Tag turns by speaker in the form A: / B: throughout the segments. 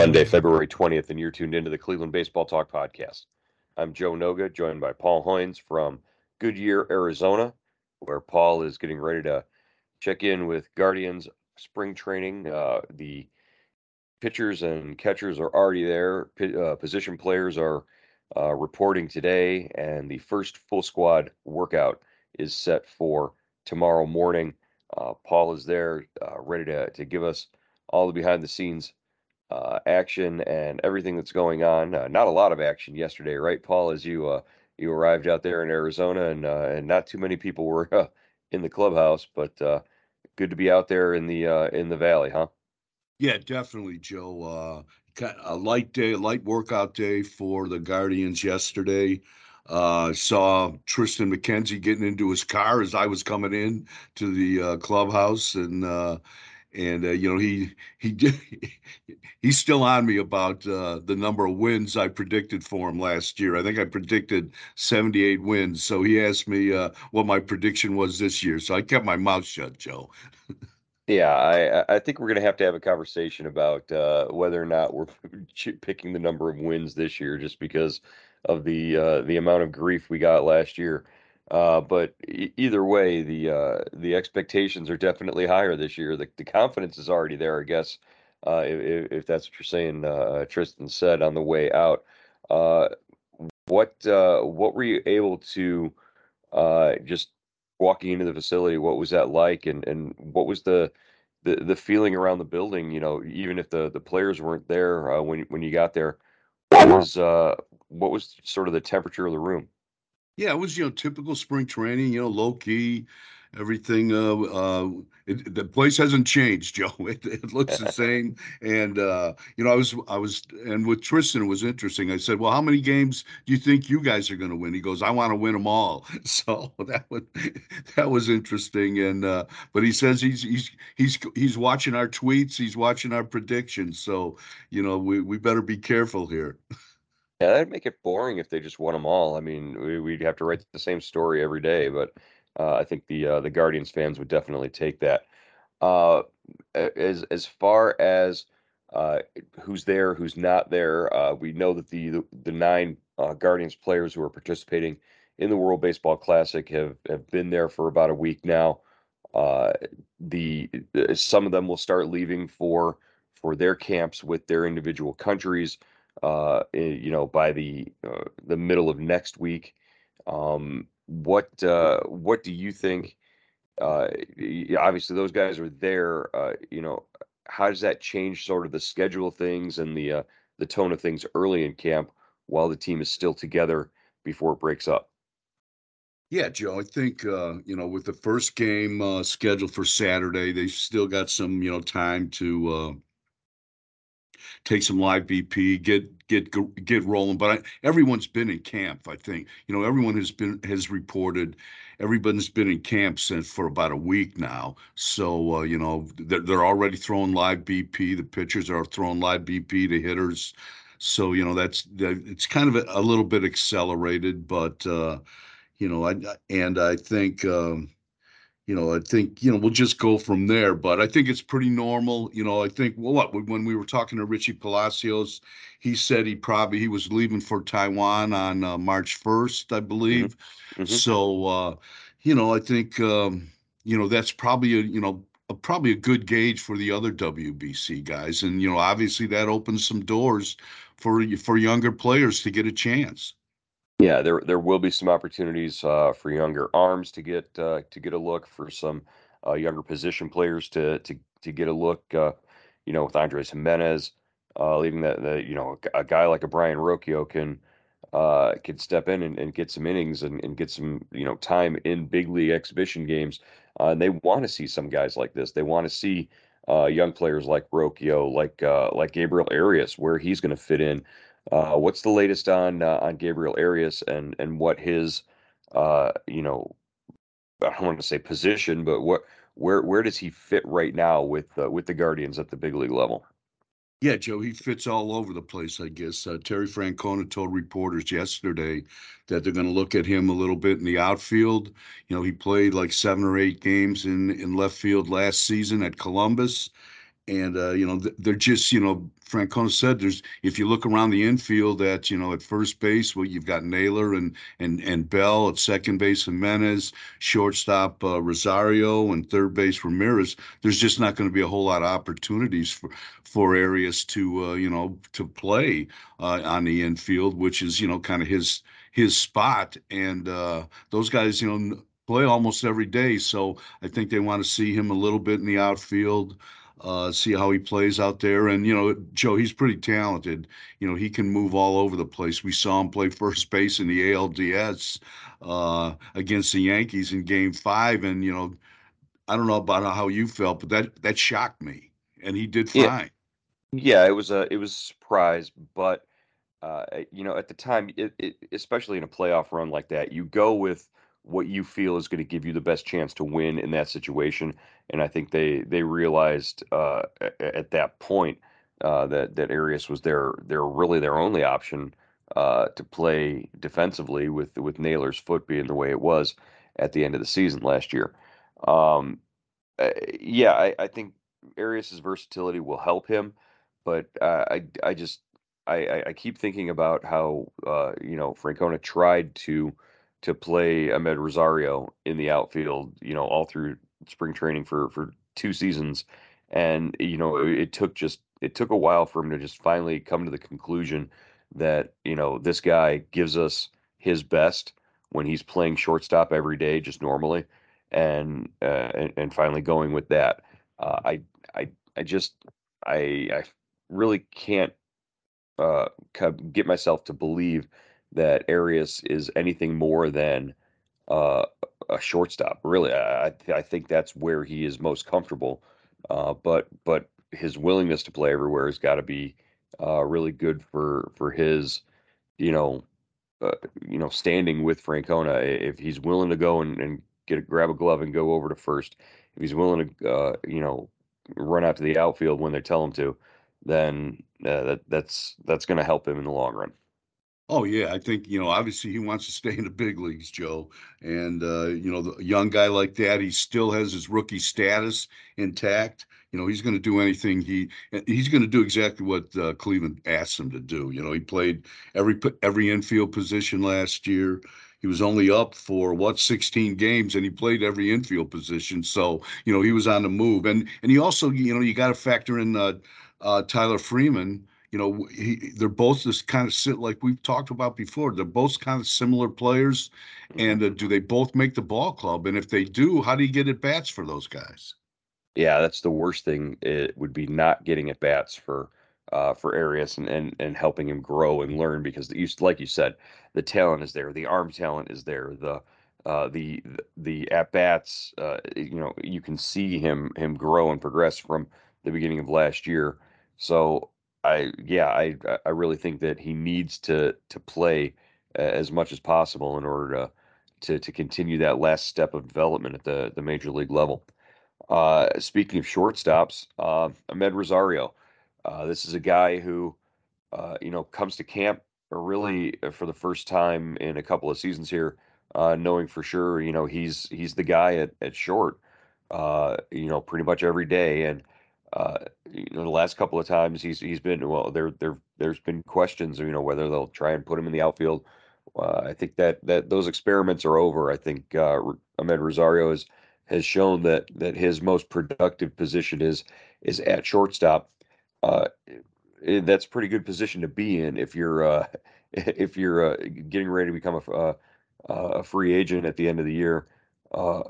A: Monday, February 20th, and you're tuned into the Cleveland Baseball Talk podcast. I'm Joe Noga, joined by Paul Hoynes from Goodyear, Arizona, where Paul is getting ready to check in with Guardians spring training. Uh, the pitchers and catchers are already there. P- uh, position players are uh, reporting today, and the first full squad workout is set for tomorrow morning. Uh, Paul is there, uh, ready to, to give us all the behind the scenes uh, action and everything that's going on. Uh, not a lot of action yesterday, right, Paul? As you uh, you arrived out there in Arizona, and uh, and not too many people were uh, in the clubhouse, but uh, good to be out there in the in the valley, huh?
B: Yeah, definitely, Joe. a light day, a light workout day for the Guardians yesterday. Saw Triston McKenzie getting into his car as I was coming in to the clubhouse, and and uh, you know he he did, he's still on me about uh, the number of wins I predicted for him last year. I think I predicted 78 wins. So he asked me uh, what my prediction was this year. So I kept my mouth shut, Joe.
A: yeah, I I think we're gonna have to have a conversation about uh, whether or not we're picking the number of wins this year, just because of the uh, the amount of grief we got last year. Uh, but e- either way, the uh, the expectations are definitely higher this year. The, the confidence is already there, I guess. Uh, if, if, that's what you're saying, uh, Triston said on the way out. Uh, what what were you able to just walking into the facility? What was that like, and and what was the the, the feeling around the building? You know, even if the, the players weren't there when when you got there, what was what was sort of the temperature of the room?
B: Yeah, it was you know typical spring training. You know, low key, everything. Uh, uh, it, the place hasn't changed, Joe. It, it looks the same. And uh, you know, I was I was and with Triston it was interesting. I said, "Well, how many games do you think you guys are going to win?" He goes, "I want to win them all." So that was that was interesting. And uh, but he says he's he's he's he's watching our tweets. He's watching our predictions. So you know, we we better be careful here.
A: Yeah, that'd make it boring if they just won them all. I mean, we, we'd have to write the same story every day, but uh, I think the uh, the Guardians fans would definitely take that. Uh, as as far as uh, who's there, who's not there, uh, we know that the the, the nine uh, Guardians players who are participating in the World Baseball Classic have have been there for about a week now. the some of them will start leaving for for their camps with their individual countries uh, eh, you know, by the uh, the middle of next week. Um, what uh, what do you think? Uh, obviously, those guys are there. Uh, you know, how does that change sort of the schedule of things and the uh, the tone of things early in camp while the team is still together before it breaks up?
B: Yeah, Joe, I think uh, you know with the first game uh, scheduled for Saturday, they've still got some you know time to uh, take some live BP, get get get rolling. But I, everyone's been in camp. I think you know everyone has been has reported. Everybody's been in camp since for about a week now. So uh, you know they're, they're already throwing live BP. The pitchers are throwing live BP. The hitters. So you know that's that, it's kind of a, a little bit accelerated, but uh, you know I and I think. Um, you know, I think, you know, we'll just go from there. But I think it's pretty normal. You know, I think, well, what, when we were talking to Richie Palacios, he said he probably, he was leaving for Taiwan on uh, March 1st, I believe. Mm-hmm. Mm-hmm. So, uh, you know, I think, um, you know, that's probably a, you know, a, probably a good gauge for the other WBC guys. And, you know, obviously that opens some doors for, for younger players to get a chance.
A: Yeah, there there will be some opportunities uh, for younger arms to get uh, to get a look for some uh, younger position players to to to get a look. Uh, you know, with Andres Gimenez uh, leaving that, the you know a guy like a Brayan Rocchio can uh, can step in and, and get some innings and, and get some you know time in big league exhibition games. and they want to see some guys like this. They want to see young players like Rocchio, like like Gabriel Arias, where he's going to fit in. Uh, what's the latest on uh, on Gabriel Arias and and what his uh, you know I don't want to say position, but what where where does he fit right now with uh, with the Guardians at the big league level?
B: Yeah, Joe, he fits all over the place, I guess. Uh, Terry Francona told reporters yesterday that they're going to look at him a little bit in the outfield. You know, he played like seven or eight games in, in left field last season at Columbus and uh, you know they're just you know Francona said there's if you look around the infield at you know at first base well you've got Naylor and and and Bell at second base Gimenez shortstop uh, Rosario and third base Ramirez. There's just not going to be a whole lot of opportunities for for Arias to uh, you know to play uh, on the infield which is you know kind of his his spot. And uh, those guys you know play almost every day. So I think they want to see him a little bit in the outfield uh, see how he plays out there. And, you know, Joe, he's pretty talented. You know, he can move all over the place. We saw him play first base in the ALDS uh, against the Yankees in game five. And, you know, I don't know about how you felt, but that, that shocked me. And he did fine.
A: Yeah, yeah it was a it was a surprise, but uh, you know, at the time, it, it, especially in a playoff run like that, you go with what you feel is going to give you the best chance to win in that situation. And I think they they realized uh, at that point uh, that that Arias was their their really their only option uh, to play defensively with with Naylor's foot being the way it was at the end of the season last year. Um, uh, yeah, I, I think Arias's versatility will help him, but uh, I I just I, I keep thinking about how uh, you know Francona tried to to play Amed Rosario in the outfield, you know, all through spring training for for two seasons, and you know, it, it took just it took a while for him to just finally come to the conclusion that you know this guy gives us his best when he's playing shortstop every day, just normally, and uh, and, and finally going with that. Uh, I I I just I I really can't uh, get myself to believe that Arias is anything more than uh, a shortstop. Really, I I think that's where he is most comfortable. Uh, but but his willingness to play everywhere has got to be uh, really good for for his you know uh, you know standing with Francona. If he's willing to go and, and get a, grab a glove and go over to first, if he's willing to uh, you know run out to the outfield when they tell him to, then uh, that that's that's going to help him in the long run.
B: Oh yeah, I think you know. Obviously, he wants to stay in the big leagues, Joe. And uh, you know, the young guy like that, he still has his rookie status intact. You know, he's going to do anything he he's going to do exactly what uh, Cleveland asked him to do. You know, he played every every infield position last year. He was only up for what 16 games, and he played every infield position. So you know, he was on the move. And and he also you know you got to factor in uh, uh, Tyler Freeman you know, he, they're both just kind of sit like we've talked about before. They're both kind of similar players, and uh, do they both make the ball club? And if they do, how do you get at bats for those guys?
A: Yeah, that's the worst thing. It would be not getting at bats for uh, for Arias and, and and helping him grow and learn because the, like you said, the talent is there, the arm talent is there, the uh, the the at bats. Uh, you know, you can see him him grow and progress from the beginning of last year. So I yeah, I I really think that he needs to to play as much as possible in order to to to continue that last step of development at the the major league level. Uh, speaking of shortstops, uh, Amed Rosario, uh, this is a guy who uh, you know comes to camp really uh, for the first time in a couple of seasons here, uh, knowing for sure you know he's he's the guy at at short, you know pretty much every day and uh, you know, the last couple of times he's he's been well. There there there's been questions, you know, whether they'll try and put him in the outfield. Uh, I think that that those experiments are over. I think uh, Amed Rosario has has shown that that his most productive position is is at shortstop. Uh, eh, that's a pretty good position to be in if you're uh, if you're uh, getting ready to become a, uh, a free agent at the end of the year. Uh,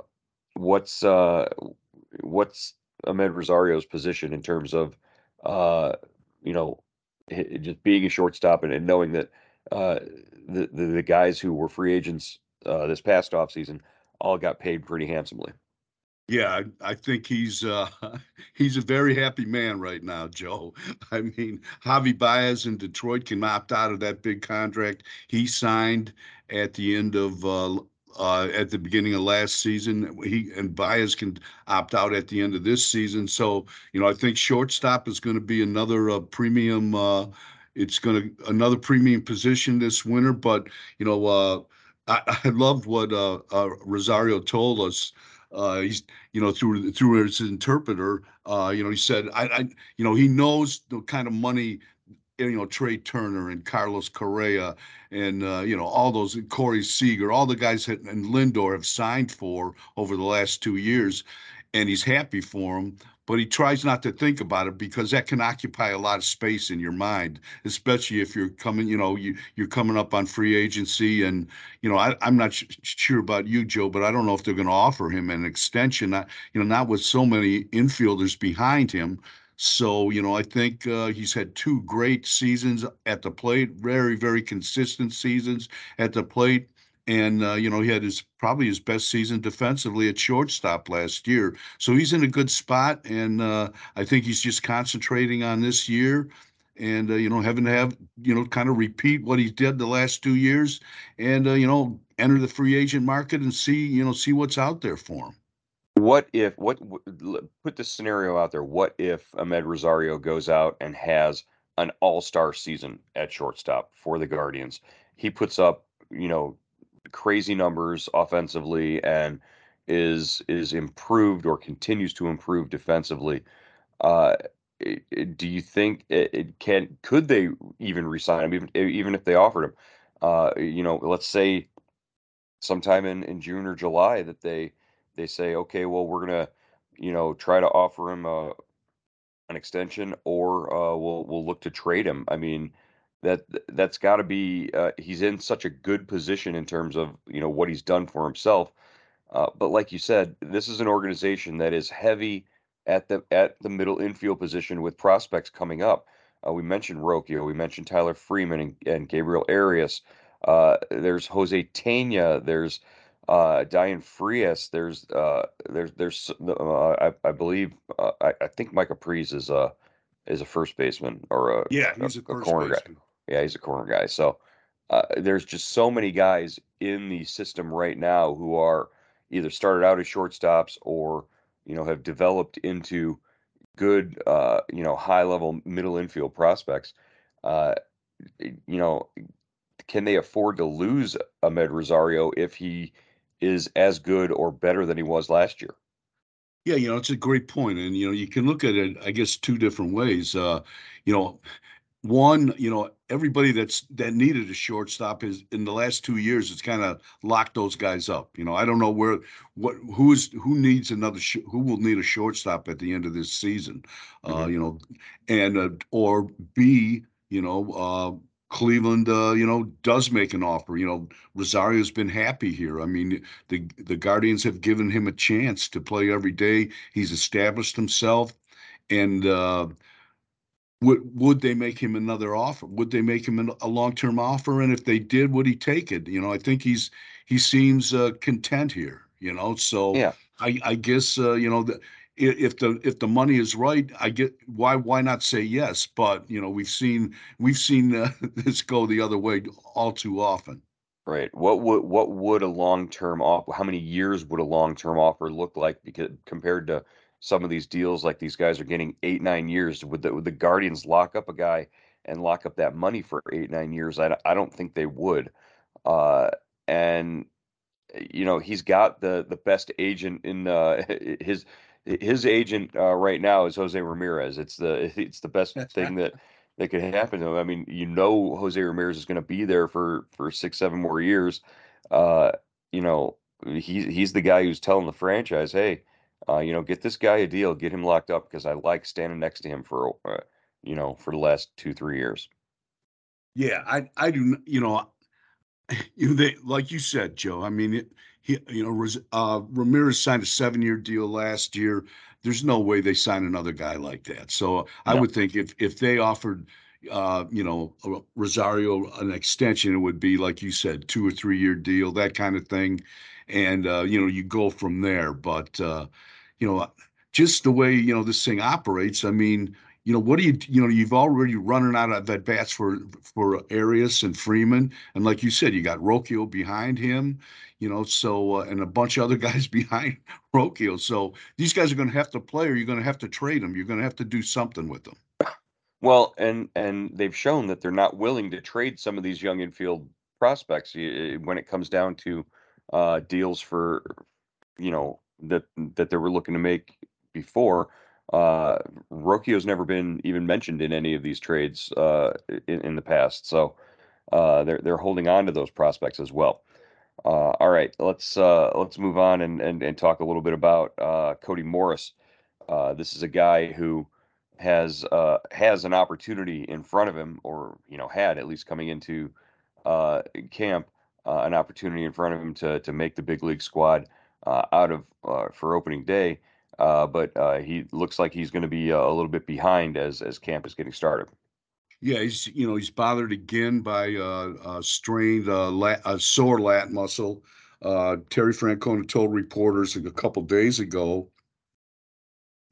A: what's uh, what's Amed Rosario's position in terms of, uh, you know, just being a shortstop and, and knowing that uh, the, the, the guys who were free agents uh, this past offseason all got paid pretty handsomely.
B: Yeah, I, I think he's uh, he's a very happy man right now, Joe. I mean, Javi Baez in Detroit can opt out of that big contract he signed at the end of uh, at the beginning of last season. He and Baez can opt out at the end of this season. So you know, I think shortstop is going to be another uh, premium. Uh, it's going to another premium position this winter. But you know, uh, I, I loved what uh, uh, Rosario told us. uh, he's you know through through his interpreter, uh, you know, he said, I, I, you know, he knows the kind of money you know Trea Turner and Carlos Correa and uh, you know all those Corey Seager, all the guys that and Lindor have signed for over the last two years, and he's happy for them. But he tries not to think about it because that can occupy a lot of space in your mind, especially if you're coming, you know, you you're coming up on free agency, and you know, I, am not sh- sure about you, Joe, but I don't know if they're going to offer him an extension. You know, not with so many infielders behind him. So, you know, I think uh, he's had two great seasons at the plate, very, very consistent seasons at the plate. And, uh, you know, he had his probably his best season defensively at shortstop last year. So he's in a good spot. And uh, I think he's just concentrating on this year and, uh, you know, having to have, you know, kind of repeat what he did the last two years and, uh, you know, enter the free agent market and see, you know, see what's out there for him.
A: What if what put this scenario out there? What if Amed Rosario goes out and has an all-star season at shortstop for the Guardians? He puts up, you know, crazy numbers offensively and is is improved or continues to improve defensively. Uh, do you think it, it, can could they even resign him even even if they offered him? Uh, you know, let's say sometime in in June or July that they they say, okay, well, we're gonna, you know, try to offer him a, an extension, or uh, we'll we'll look to trade him. I mean, that that's got to be. Uh, he's in such a good position in terms of you know what he's done for himself. Uh, but like you said, this is an organization that is heavy at the at the middle infield position with prospects coming up. Uh, we mentioned Rocchio, we mentioned Tyler Freeman and, and Gabriel Arias. Uh, there's Jose Tena. There's uh, Dayan Frias. There's uh, there's there's uh, I, I believe uh, I, I think Micah Pries is a is a first baseman or a
B: yeah he's a, a, a
A: corner
B: baseman.
A: guy. Yeah, he's a corner guy. So uh, there's just so many guys in the system right now who are either started out as shortstops or you know have developed into good uh, you know high level middle infield prospects. Uh, you know, can they afford to lose Amed Rosario if he is as good or better than he was last year.
B: Yeah, you know, it's a great point, and you know, you can look at it, I guess, two different ways. Uh, you know, one, you know, everybody that's that needed a shortstop is in the last two years, it's kind of locked those guys up. You know, I don't know where, what, who is who needs another, sh- who will need a shortstop at the end of this season, uh, mm-hmm. you know, and uh, or B, you know, uh, Cleveland, uh, you know, does make an offer. You know, Rosario's been happy here. I mean, the the Guardians have given him a chance to play every day. He's established himself, and uh, would would they make him another offer? Would they make him a long term offer? And if they did, would he take it? You know, I think he's he seems uh, content here. You know, so
A: yeah.
B: I I guess uh, you know the if the if the money is right, I get why why not say yes? But you know, we've seen we've seen uh, this go the other way all too often.
A: Right. What would what would a long term offer? How many years would a long term offer look like? Because compared to some of these deals, like these guys are getting eight nine years. Would the would the Guardians lock up a guy and lock up that money for eight nine years? I I don't think they would. Uh, and you know he's got the the best agent in uh, his his agent uh, right now is Jose Ramirez. It's the it's the best thing that that could happen to him. I mean, you know, Jose Ramirez is going to be there for for six, seven more years. Uh, you know, he's he's the guy who's telling the franchise, hey, uh, you know, get this guy a deal, get him locked up because I like standing next to him for uh, you know for the last two, three years.
B: Yeah, I I do. You know, you know, they like you said, Joe. I mean, it, he, you know, uh, Ramirez signed a seven-year deal last year. There's no way they sign another guy like that. So I would think if if they offered, uh, you know, Rosario an extension, it would be like you said, two or three-year deal, that kind of thing, and uh, you know, you go from there. But uh, you know, just the way you know this thing operates, I mean you know, what do you, you know, you've already running out of at bats for for Arias and Freeman, and like you said, you got Rocchio behind him, you know, so uh, and a bunch of other guys behind Rocchio. So these guys are going to have to play, or you're going to have to trade them. You're going to have to do something with them.
A: Well, and and they've shown that they're not willing to trade some of these young infield prospects when it comes down to uh, deals for, you know, that that they were looking to make before. Uh, Rocchio's never been even mentioned in any of these trades uh, in, in the past, so uh, they're they're holding on to those prospects as well. Uh, all right, let's uh, let's move on and, and and talk a little bit about uh, Cody Morris. This is a guy who has has an opportunity in front of him, or you know, had at least coming into camp, an opportunity in front of him to to make the big league squad out of for opening day. Uh, but uh, he looks like he's going to be uh, a little bit behind as as camp is getting started.
B: Yeah, he's you know he's bothered again by uh, a strained uh, lat, a sore lat muscle. Uh, Terry Francona told reporters a couple days ago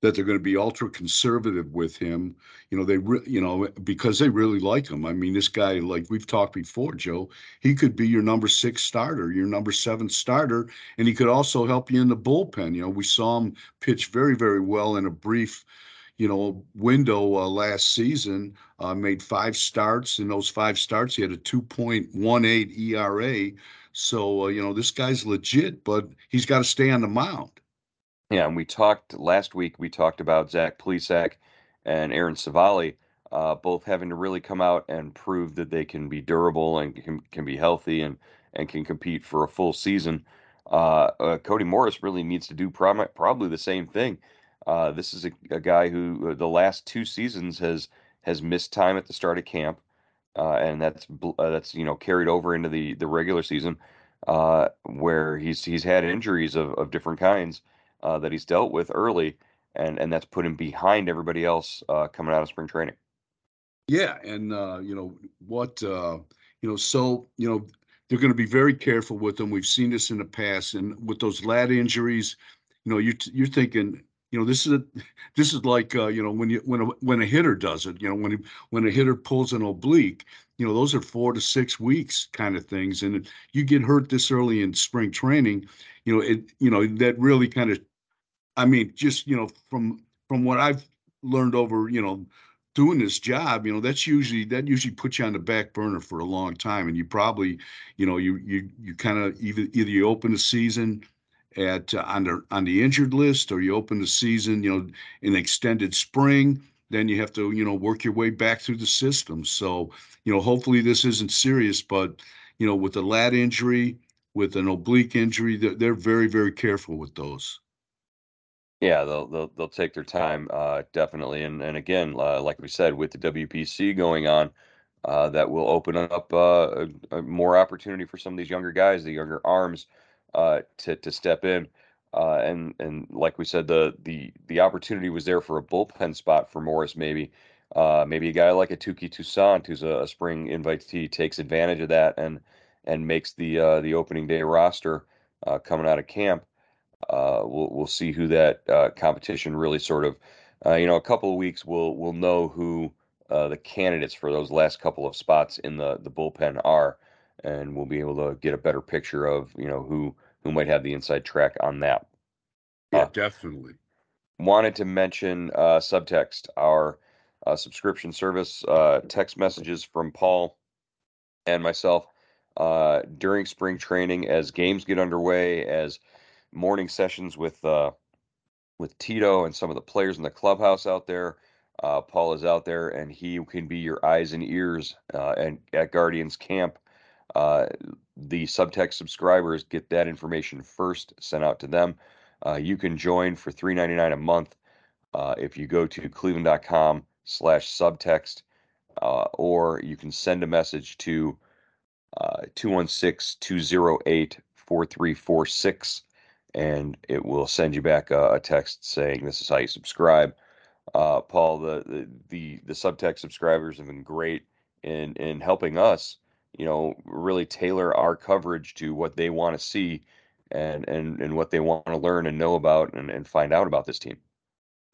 B: that they're going to be ultra conservative with him. You know, they, re- you know, because they really like him. I mean, this guy, like we've talked before, Joe, he could be your number six starter, your number seven starter, and he could also help you in the bullpen. You know, we saw him pitch very, very well in a brief, you know, window uh, last season. Uh, made five starts. In those five starts, he had a 2.18 ERA. So, uh, you know, this guy's legit, but he's got to stay on the mound.
A: Yeah, and we talked last week. We talked about Zach Plesac and Aaron Civale, uh, both having to really come out and prove that they can be durable and can, can be healthy and and can compete for a full season. Uh, uh, Cody Morris really needs to do prob- probably the same thing. Uh, this is a, a guy who uh, the last two seasons has has missed time at the start of camp, uh, and that's that's you know carried over into the the regular season, where he's he's had injuries of, of different kinds uh, that he's dealt with early, and and that's put him behind everybody else uh, coming out of spring training.
B: Yeah, and uh, you know what, uh, you know, so you know they're going to be very careful with them. We've seen this in the past, and with those lat injuries, you know, you're you're thinking, you know, this is a, this is like uh, you know when you when a when a hitter does it, you know, when when a hitter pulls an oblique, you know, those are four to six weeks kind of things, and you get hurt this early in spring training, you know, it you know that really kind of I mean, just you know, from from what I've learned over, you know, doing this job, you know, that's usually that usually puts you on the back burner for a long time, and you probably, you know, you you you kind of either either you open the season at uh, on the on the injured list, or you open the season, you know, in extended spring. Then you have to, you know, work your way back through the system. So, you know, hopefully this isn't serious, but you know, with a lat injury, with an oblique injury, they're, they're very very careful with those.
A: Yeah, they'll they'll they'll take their time, uh, definitely, and and again, uh, like we said, with the WBC going on, uh, that will open up uh, a, a more opportunity for some of these younger guys, the younger arms, uh, to to step in, uh, and and like we said, the the the opportunity was there for a bullpen spot for Morris, maybe. Uh, maybe a guy like a Touki Toussaint, who's a, a spring invitee, takes advantage of that and and makes the uh, the opening day roster uh, coming out of camp. Uh, we'll we'll see who that uh, competition really sort of, uh, you know, a couple of weeks we'll we'll know who uh, the candidates for those last couple of spots in the the bullpen are, and we'll be able to get a better picture of you know who who might have the inside track on that.
B: Yeah, uh, definitely.
A: Wanted to mention uh, Subtext, our subscription service, text messages from Paul and myself during spring training as games get underway as morning sessions with uh, with Tito and some of the players in the clubhouse out there. Uh, Paul is out there, and he can be your eyes and ears uh, and at Guardians Camp. Uh, the subtext subscribers get that information first sent out to them. Uh, you can join for three ninety nine a month uh, if you go to cleveland.com slash subtext, uh, or you can send a message to 216 208 4346 and it will send you back a, a text saying this is how you subscribe. Uh, Paul, the, the the the subtext subscribers have been great in in helping us, you know, really tailor our coverage to what they want to see and and and what they want to learn and know about and, and find out about this team.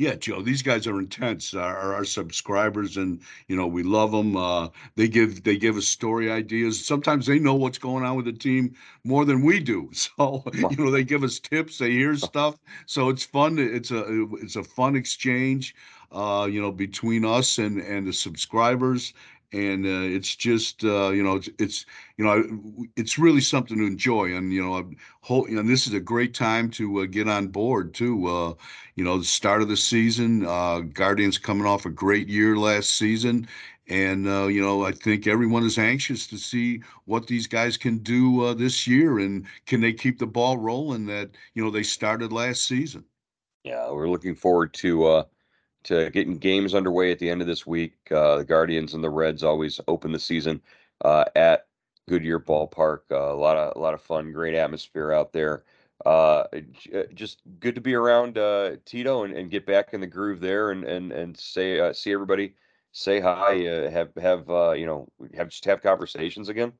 B: Yeah, Joe, these guys are intense. Our, our subscribers, and you know we love them. Uh, they give they give us story ideas. Sometimes they know what's going on with the team more than we do. So you know they give us tips. They hear stuff. So it's fun. It's a it's a fun exchange. Uh, you know between us and and the subscribers. And uh, it's just uh, you know it's, it's you know it's really something to enjoy and you know whole this is a great time to uh, get on board too uh, you know the start of the season uh, guardians coming off a great year last season and uh, you know i think everyone is anxious to see what these guys can do this year and can they keep the ball rolling that you know they started last season.
A: Yeah we're looking forward to to getting games underway at the end of this week. Uh, the Guardians and the Reds always open the season uh, at Goodyear Ballpark. Uh, a lot of a lot of fun, great atmosphere out there. Uh, uh, just good to be around uh, Tito and, and get back in the groove there and and and say see everybody, say hi, have have you know have just have conversations again.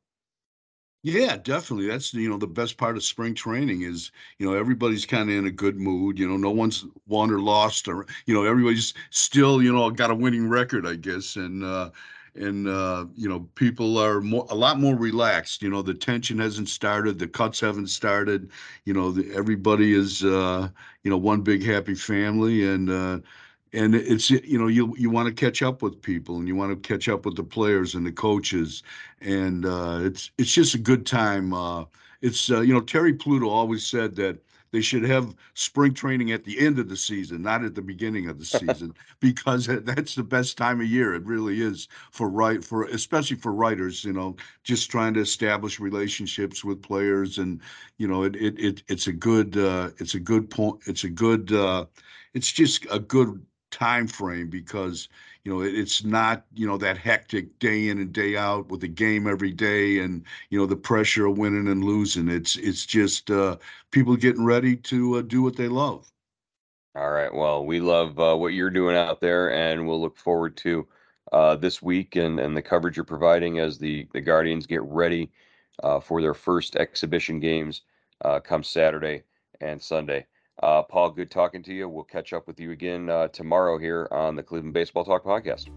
B: Yeah, definitely. That's you know the best part of spring training is you know everybody's kind of in a good mood. You know, no one's won or lost, or you know everybody's still you know got a winning record, I guess, and uh, and uh, you know people are more a lot more relaxed. You know, the tension hasn't started, the cuts haven't started. You know, the, everybody is uh, you know one big happy family, and uh, and it's you know you you want to catch up with people and you want to catch up with the players and the coaches. And uh, it's it's just a good time uh, it's uh, you know terry pluto always said that they should have spring training at the end of the season not at the beginning of the season because that's the best time of year. It really is for right for especially for writers you know just trying to establish relationships with players and you know it it, it it's a good uh, it's a good point it's a good uh, it's just a good time frame because you know it, it's not you know that hectic day in and day out with the game every day and you know the pressure of winning and losing. It's it's just uh, people getting ready to uh, do what they love.
A: All right. Well we love uh, what you're doing out there and we'll look forward to uh, this week and and the coverage you're providing as the the guardians get ready uh, for their first exhibition games uh, come saturday and sunday uh, Paul, good talking to you. We'll catch up with you again uh, tomorrow here on the Cleveland Baseball Talk podcast.